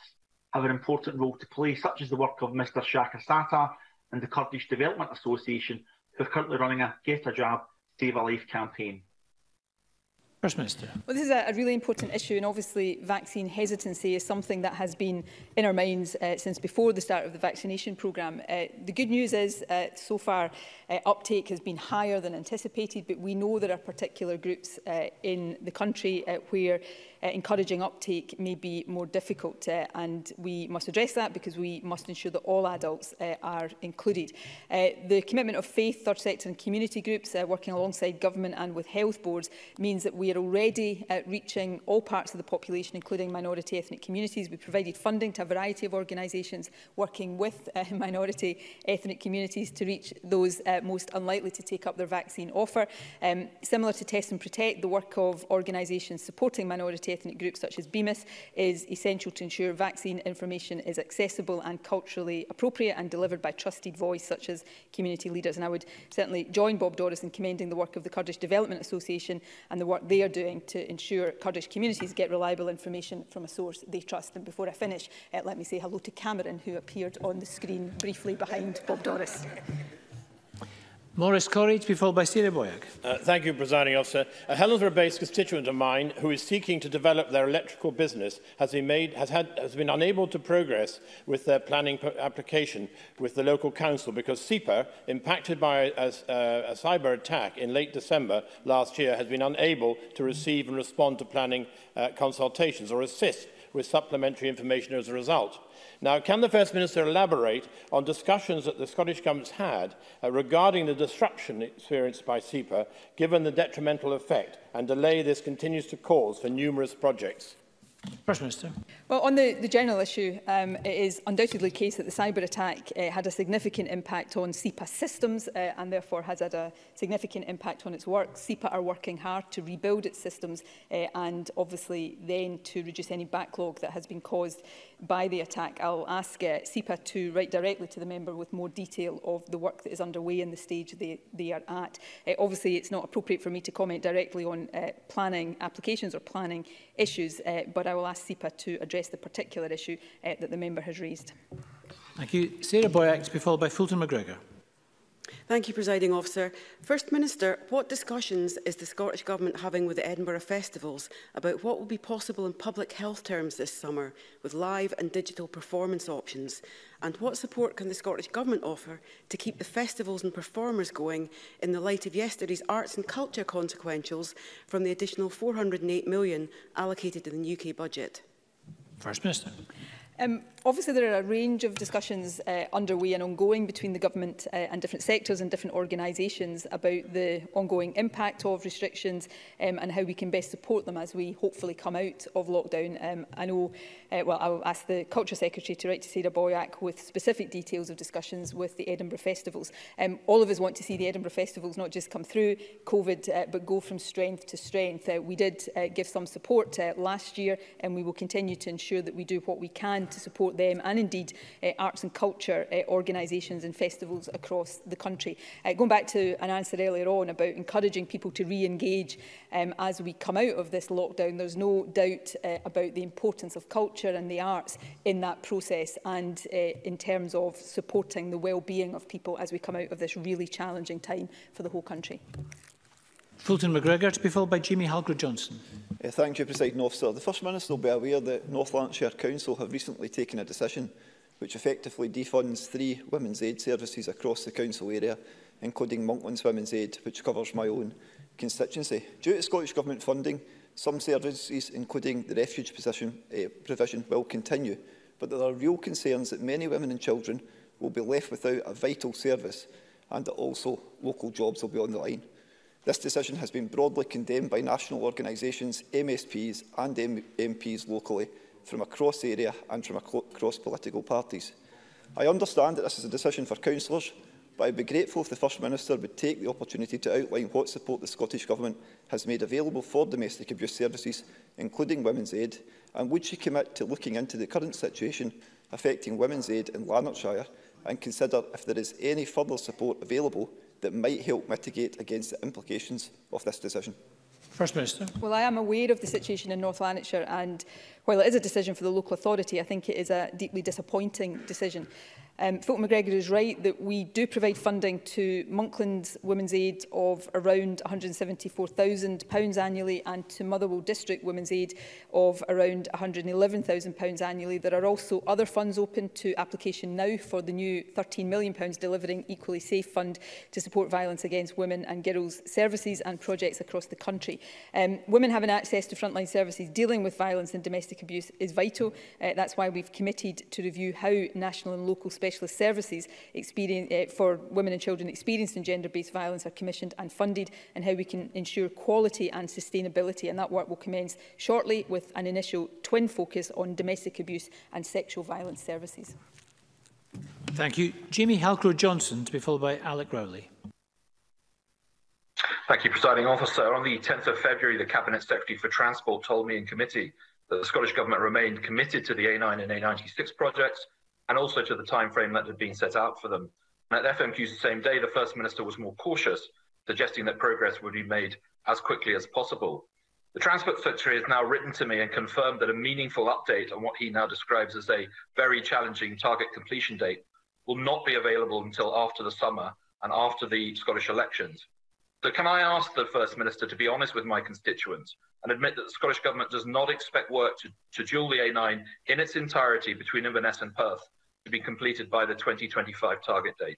have an important role to play, such as the work of Mr Shaka Sata and the Kurdish Development Association, who are currently running a Get a Jab, Save a Life campaign. First Minister. Well, this is a, a, really important issue, and obviously vaccine hesitancy is something that has been in our minds uh, since before the start of the vaccination programme. Uh, the good news is, uh, so far, uh, uptake has been higher than anticipated, but we know there are particular groups uh, in the country uh, where uh, encouraging uptake may be more difficult uh, and we must address that because we must ensure that all adults uh, are included. Uh, the commitment of faith, third sector and community groups uh, working alongside government and with health boards means that we are already uh, reaching all parts of the population including minority ethnic communities. We provided funding to a variety of organisations working with uh, minority ethnic communities to reach those uh, most unlikely to take up their vaccine offer. Um, similar to Test and Protect, the work of organisations supporting minority ethnic groups such as BEMIS is essential to ensure vaccine information is accessible and culturally appropriate and delivered by trusted voice such as community leaders. And I would certainly join Bob Doris in commending the work of the Kurdish Development Association and the work they are doing to ensure Kurdish communities get reliable information from a source they trust. And before I finish, uh, let me say hello to Cameron, who appeared on the screen briefly behind Bob Doris. Maurice Corridge, be followed by Sarah Boyack. Uh, thank you, Presiding Officer. A Helensburgh-based constituent of mine who is seeking to develop their electrical business has been, made, has, had, has been unable to progress with their planning application with the local council because SEPA, impacted by a, a, uh, a cyber attack in late December last year, has been unable to receive and respond to planning uh, consultations or assist with supplementary information as a result. Now, can the First Minister elaborate on discussions that the Scottish Government's had uh, regarding the disruption experienced by SEPA, given the detrimental effect and delay this continues to cause for numerous projects? First Minister. Well, on the, the general issue, um, it is undoubtedly the case that the cyber attack uh, had a significant impact on SEPA systems uh, and therefore has had a significant impact on its work. SEPA are working hard to rebuild its systems uh, and obviously then to reduce any backlog that has been caused by the attack. I'll ask uh, SIPA to write directly to the member with more detail of the work that is underway and the stage they, they are at. Uh, obviously, it's not appropriate for me to comment directly on uh, planning applications or planning issues, uh, but I will ask SIPA to address the particular issue uh, that the member has raised. Thank you. Sarah Boyack to be followed by Fulton McGregor. Thank you, Presiding Officer. First Minister, what discussions is the Scottish Government having with the Edinburgh Festivals about what will be possible in public health terms this summer with live and digital performance options? And what support can the Scottish Government offer to keep the festivals and performers going in the light of yesterday's arts and culture consequentials from the additional 408 million allocated to the UK budget? First Minister. Um, obviously, there are a range of discussions uh, underway and ongoing between the government uh, and different sectors and different organisations about the ongoing impact of restrictions um, and how we can best support them as we hopefully come out of lockdown. Um, I know, uh, well, I'll ask the Culture Secretary to write to Sarah Boyack with specific details of discussions with the Edinburgh Festivals. Um, all of us want to see the Edinburgh Festivals not just come through COVID, uh, but go from strength to strength. Uh, we did uh, give some support uh, last year, and we will continue to ensure that we do what we can and to support them and indeed uh, arts and culture uh, organisations and festivals across the country. Uh, going back to an answer earlier on about encouraging people to re-engage um, as we come out of this lockdown, there's no doubt uh, about the importance of culture and the arts in that process and uh, in terms of supporting the well-being of people as we come out of this really challenging time for the whole country. Fulton McGregor to be followed by Jamie Halgrid Johnson. Uh, thank you, President Officer. The First Minister will be aware that North Lanarkshire Council have recently taken a decision which effectively defunds three women's aid services across the council area, including Monklands Women's Aid, which covers my own constituency. Due to Scottish Government funding, some services, including the refuge position, uh, provision, will continue, but there are real concerns that many women and children will be left without a vital service and that also local jobs will be on the line. This decision has been broadly condemned by national organisations, MSPs and M MPs locally from across the area and from across political parties. I understand that this is a decision for councillors, but I'd be grateful if the First Minister would take the opportunity to outline what support the Scottish Government has made available for domestic abuse services, including Women's Aid, and would she commit to looking into the current situation affecting Women's Aid in Lanarkshire and consider if there is any further support available that might help mitigate against the implications of this decision? First Minister. Well, I am aware of the situation in North Lanarkshire and while it is a decision for the local authority, I think it is a deeply disappointing decision. Um, Fulton McGregor is right that we do provide funding to Monkland Women's Aid of around £174,000 annually and to Motherwell District Women's Aid of around £111,000 annually. There are also other funds open to application now for the new £13 million Delivering Equally Safe Fund to support violence against women and girls services and projects across the country. Um, women having access to frontline services dealing with violence and domestic abuse is vital. Uh, that's why we've committed to review how national and local specialist services uh, for women and children experienced in gender-based violence are commissioned and funded, and how we can ensure quality and sustainability. And that work will commence shortly with an initial twin focus on domestic abuse and sexual violence services. Thank you. Jamie Halcrow-Johnson to be followed by Alec Rowley. Thank you, Presiding Officer. On the 10th of February, the Cabinet Secretary for Transport told me in committee that the Scottish Government remained committed to the A9 and A96 projects and also to the time frame that had been set out for them. And at FMQs the same day, the First Minister was more cautious, suggesting that progress would be made as quickly as possible. The Transport Secretary has now written to me and confirmed that a meaningful update on what he now describes as a very challenging target completion date will not be available until after the summer and after the Scottish elections. So, can I ask the First Minister to be honest with my constituents and admit that the Scottish Government does not expect work to, to dual the A9 in its entirety between Inverness and Perth to be completed by the 2025 target date.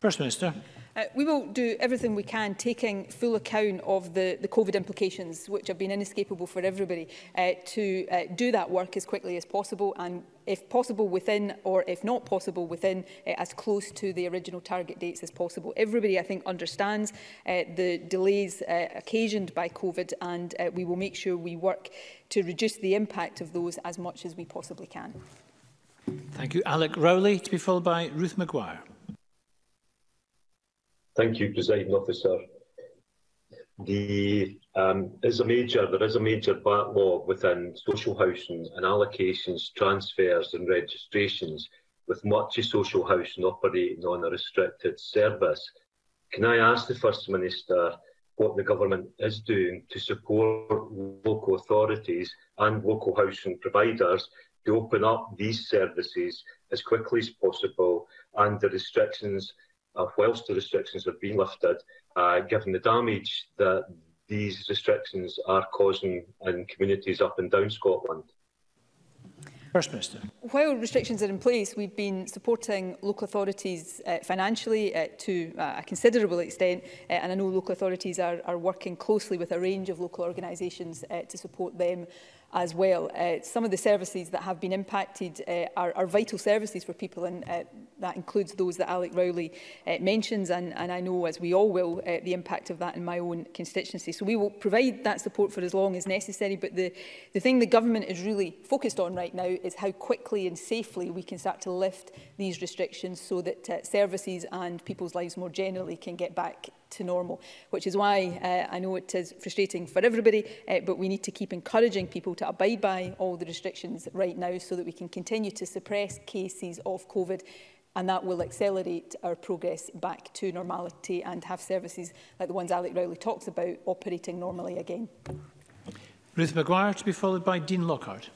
First Minister. Uh, we will do everything we can, taking full account of the, the COVID implications, which have been inescapable for everybody, uh, to uh, do that work as quickly as possible and if possible within or if not possible within uh, as close to the original target dates as possible. Everybody I think understands uh, the delays uh, occasioned by COVID and uh, we will make sure we work to reduce the impact of those as much as we possibly can. Thank you. Alec Rowley, to be followed by Ruth McGuire. Thank you, Presiding Officer. The, um, is a major, there is a major backlog within social housing and allocations, transfers and registrations, with much of social housing operating on a restricted service. Can I ask the First Minister what the government is doing to support local authorities and local housing providers to open up these services as quickly as possible and the restrictions, uh, whilst the restrictions have been lifted, uh, given the damage that these restrictions are causing in communities up and down Scotland. First Minister. While restrictions are in place, we've been supporting local authorities uh, financially uh, to uh, a considerable extent, uh, and I know local authorities are, are working closely with a range of local organisations uh, to support them. as well. Uh, some of the services that have been impacted uh, are, are vital services for people and uh, that includes those that Alec Rowley uh, mentions and, and I know as we all will uh, the impact of that in my own constituency. So we will provide that support for as long as necessary but the, the thing the government is really focused on right now is how quickly and safely we can start to lift these restrictions so that uh, services and people's lives more generally can get back to normal, which is why uh, I know it is frustrating for everybody, uh, but we need to keep encouraging people to abide by all the restrictions right now so that we can continue to suppress cases of COVID and that will accelerate our progress back to normality and have services like the ones Alec Rowley talks about operating normally again. Ruth McGuire to be followed by Dean Lockhart.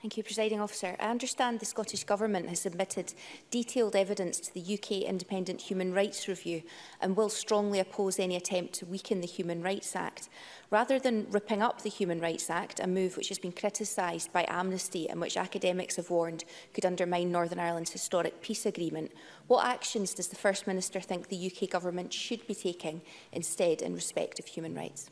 Thank you, Presiding Officer. I understand the Scottish Government has submitted detailed evidence to the UK Independent Human Rights Review and will strongly oppose any attempt to weaken the Human Rights Act. Rather than ripping up the Human Rights Act, a move which has been criticised by Amnesty and which academics have warned could undermine Northern Ireland's historic peace agreement, what actions does the First Minister think the UK Government should be taking instead in respect of human rights?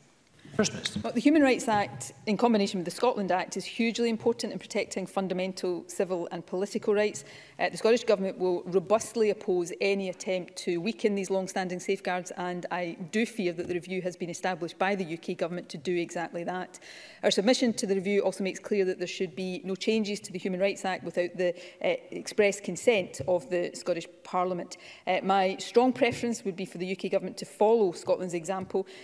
Well, the Human Rights Act, in combination with the Scotland Act, is hugely important in protecting fundamental civil and political rights. Uh, the Scottish Government will robustly oppose any attempt to weaken these long-standing safeguards, and I do fear that the review has been established by the UK Government to do exactly that. Our submission to the review also makes clear that there should be no changes to the Human Rights Act without the uh, express consent of the Scottish Parliament. Uh, my strong preference would be for the UK Government to follow Scotland's example,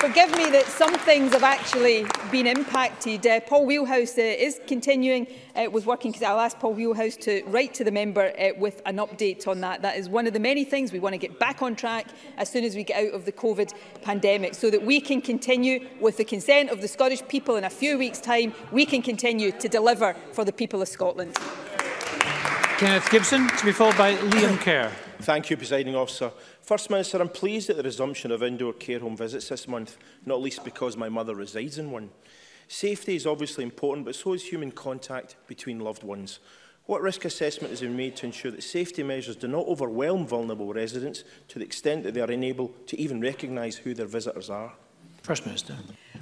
forgive me that some things have actually been impacted. Uh, Paul Wheelhouse uh, is continuing uh, with working, because I'll ask Paul Wheelhouse to write to the member uh, with an update on that. That is one of the many things we want to get back on track as soon as we get out of the COVID pandemic, so that we can continue with the consent of the Scottish people in a few weeks' time, we can continue to deliver for the people of Scotland. Kenneth Gibson, to be followed by Liam Kerr. Thank you, Presiding Officer. First Minister, I'm pleased at the resumption of indoor care home visits this month, not least because my mother resides in one. Safety is obviously important, but so is human contact between loved ones. What risk assessment has been made to ensure that safety measures do not overwhelm vulnerable residents to the extent that they are unable to even recognise who their visitors are? First Minister.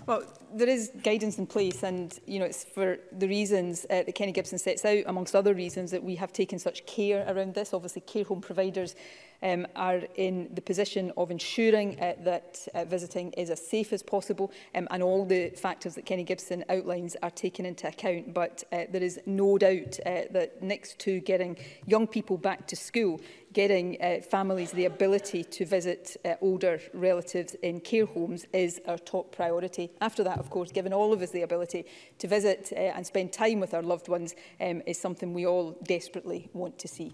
Well, there is guidance in place and, you know, it's for the reasons uh, that Kenny Gibson sets out, amongst other reasons, that we have taken such care around this. Obviously, care home providers um, are in the position of ensuring uh, that uh, visiting is as safe as possible um, and all the factors that Kenny Gibson outlines are taken into account. But uh, there is no doubt uh, that next to getting young people back to school, getting uh, families the ability to visit uh, older relatives in care homes is our top priority. After that, of course, giving all of us the ability to visit uh, and spend time with our loved ones um, is something we all desperately want to see.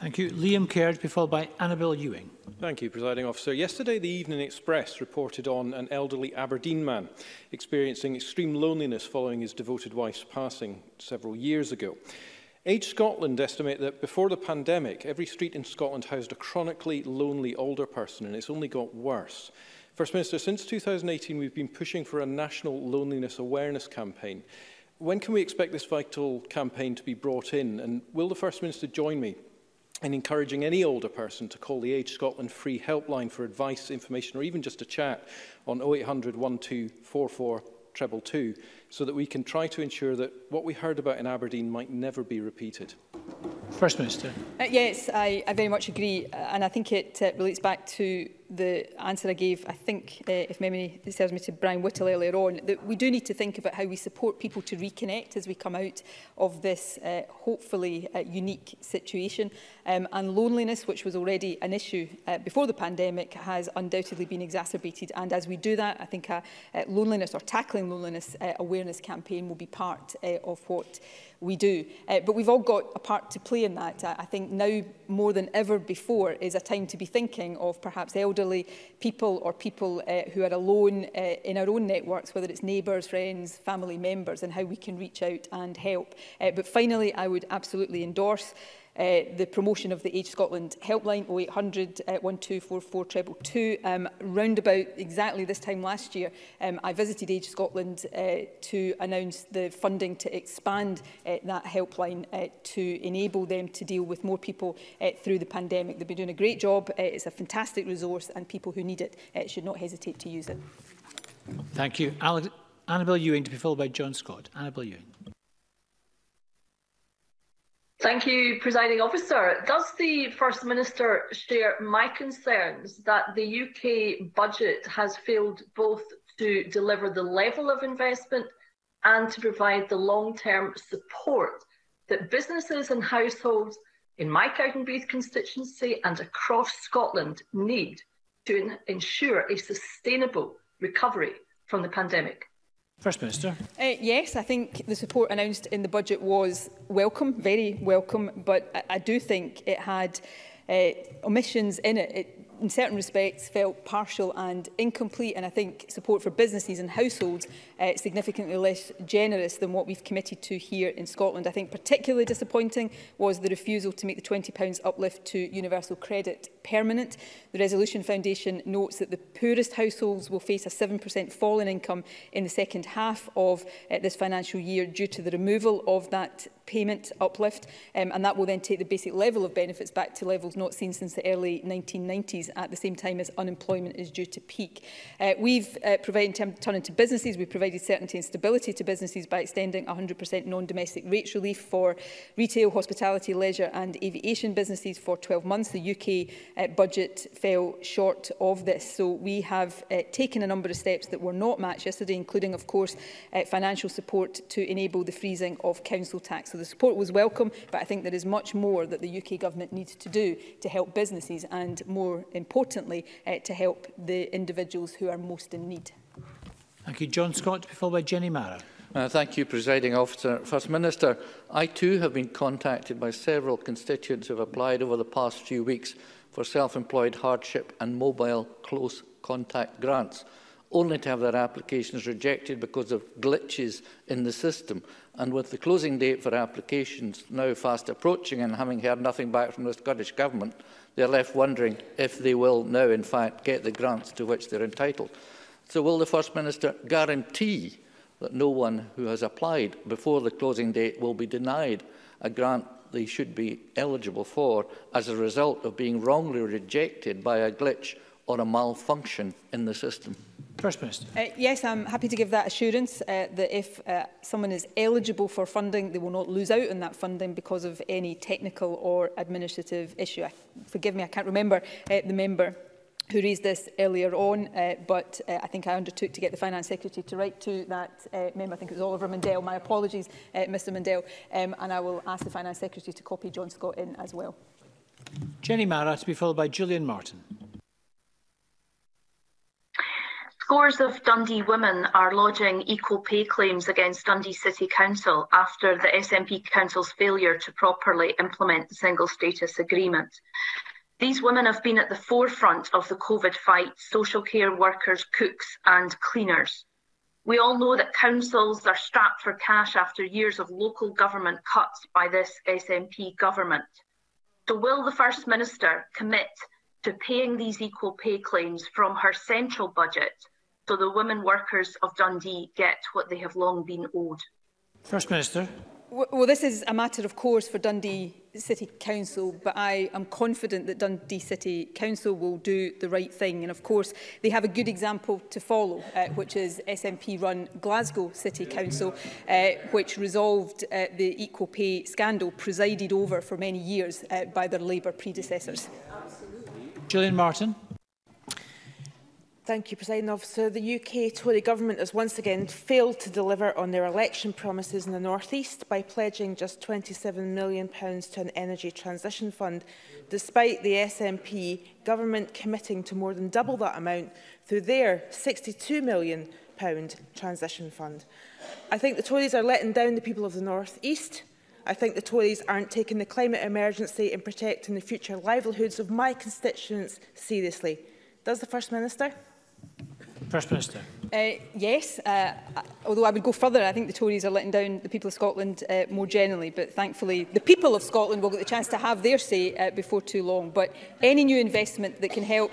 Thank you. Liam Caird, be followed by Annabel Ewing. Thank you, Presiding Officer. Yesterday, the Evening Express reported on an elderly Aberdeen man experiencing extreme loneliness following his devoted wife's passing several years ago. Age Scotland estimate that before the pandemic, every street in Scotland housed a chronically lonely older person, and it's only got worse. First Minister, since 2018, we've been pushing for a national loneliness awareness campaign. When can we expect this vital campaign to be brought in? And will the First Minister join me and encouraging any older person to call the Age Scotland free helpline for advice, information or even just a chat on 0800 1244 222 so that we can try to ensure that what we heard about in Aberdeen might never be repeated? First Minister. Uh, yes, I, I very much agree. Uh, and I think it uh, relates back to the answer I gave, I think, uh, if memory serves me, to Brian Whittle earlier on, that we do need to think about how we support people to reconnect as we come out of this uh, hopefully uh, unique situation. Um, and loneliness, which was already an issue uh, before the pandemic, has undoubtedly been exacerbated. And as we do that, I think uh, uh, loneliness or tackling loneliness uh, away awareness campaign will be part uh, of what we do. Uh, but we've all got a part to play in that. I, I think now more than ever before is a time to be thinking of perhaps elderly people or people uh, who are alone uh, in our own networks, whether it's neighbours, friends, family members, and how we can reach out and help. Uh, but finally, I would absolutely endorse Uh, the promotion of the Age Scotland helpline 0800 uh, 1244 um, round about exactly this time last year um, I visited Age Scotland uh, to announce the funding to expand uh, that helpline uh, to enable them to deal with more people uh, through the pandemic they've been doing a great job uh, it's a fantastic resource and people who need it uh, should not hesitate to use it Thank you. Alex Annabel Ewing to be followed by John Scott. Annabel Ewing. Thank you, Presiding Officer. Does the First Minister share my concerns that the UK budget has failed both to deliver the level of investment and to provide the long term support that businesses and households in my Cowdenbeath constituency and across Scotland need to ensure a sustainable recovery from the pandemic? First Minister. Uh, yes, I think the support announced in the budget was welcome, very welcome, but I, I do think it had uh, omissions in it. It in certain respects felt partial and incomplete and I think support for businesses and households uh, significantly less generous than what we've committed to here in Scotland. I think particularly disappointing was the refusal to make the £20 uplift to universal credit permanent. The Resolution Foundation notes that the poorest households will face a 7% fall in income in the second half of uh, this financial year due to the removal of that payment uplift um, and that will then take the basic level of benefits back to levels not seen since the early 1990s increases at the same time as unemployment is due to peak. Uh, we've uh, provided, turning to businesses, we've provided certainty and stability to businesses by extending 100% non-domestic rates relief for retail, hospitality, leisure and aviation businesses for 12 months. The UK uh, budget fell short of this. So we have uh, taken a number of steps that were not matched yesterday, including, of course, uh, financial support to enable the freezing of council tax. So the support was welcome, but I think there is much more that the UK government needs to do to help businesses and more importantly, uh, to help the individuals who are most in need. Thank you. John Scott, before followed by Jenny Mara. Uh, thank you, Presiding Officer. First Minister, I too have been contacted by several constituents who have applied over the past few weeks for self-employed hardship and mobile close contact grants, only to have their applications rejected because of glitches in the system. And with the closing date for applications now fast approaching and having heard nothing back from the Scottish Government, they're left wondering if they will now, in fact, get the grants to which they're entitled. So will the First Minister guarantee that no one who has applied before the closing date will be denied a grant they should be eligible for as a result of being wrongly rejected by a glitch or a malfunction in the system. First Minister. Uh, yes, I'm happy to give that assurance uh, that if uh, someone is eligible for funding, they will not lose out on that funding because of any technical or administrative issue. I, forgive me, I can't remember uh, the member who raised this earlier on, uh, but uh, I think I undertook to get the Finance Secretary to write to that uh, member. I think it was Oliver Mundell. My apologies, uh, Mr Mundell. Um, and I will ask the Finance Secretary to copy John Scott in as well. Jenny Mara to be followed by Julian Martin. Scores of Dundee women are lodging equal pay claims against Dundee City Council after the SNP Council's failure to properly implement the single status agreement. These women have been at the forefront of the COVID fight social care workers, cooks, and cleaners. We all know that councils are strapped for cash after years of local government cuts by this SNP government. So, will the First Minister commit to paying these equal pay claims from her central budget so the women workers of Dundee get what they have long been owed. First Minister. Well, this is a matter, of course, for Dundee City Council, but I am confident that Dundee City Council will do the right thing. And of course, they have a good example to follow, uh, which is SNP-run Glasgow City Council, uh, which resolved uh, the equal pay scandal presided over for many years uh, by their Labour predecessors. Absolutely. Gillian Martin. Thank you, President Officer. The UK Tory government has once again failed to deliver on their election promises in the North East by pledging just £27 million to an energy transition fund, despite the SNP government committing to more than double that amount through their £62 million transition fund. I think the Tories are letting down the people of the North East. I think the Tories aren't taking the climate emergency and protecting the future livelihoods of my constituents seriously. Does the First Minister? First Minister. Uh, yes, uh, although I would go further, I think the Tories are letting down the people of Scotland uh, more generally, but thankfully the people of Scotland will get the chance to have their say uh, before too long. But any new investment that can help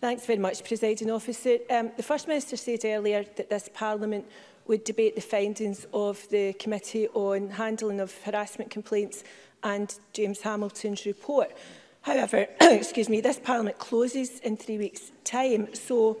Thanks very much, Presiding Officer. Um, the First Minister said earlier that this Parliament would debate the findings of the Committee on Handling of Harassment Complaints and James Hamilton's report. However, excuse me, this Parliament closes in three weeks' time, so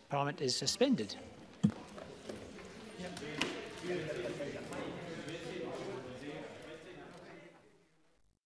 Parliament is suspended.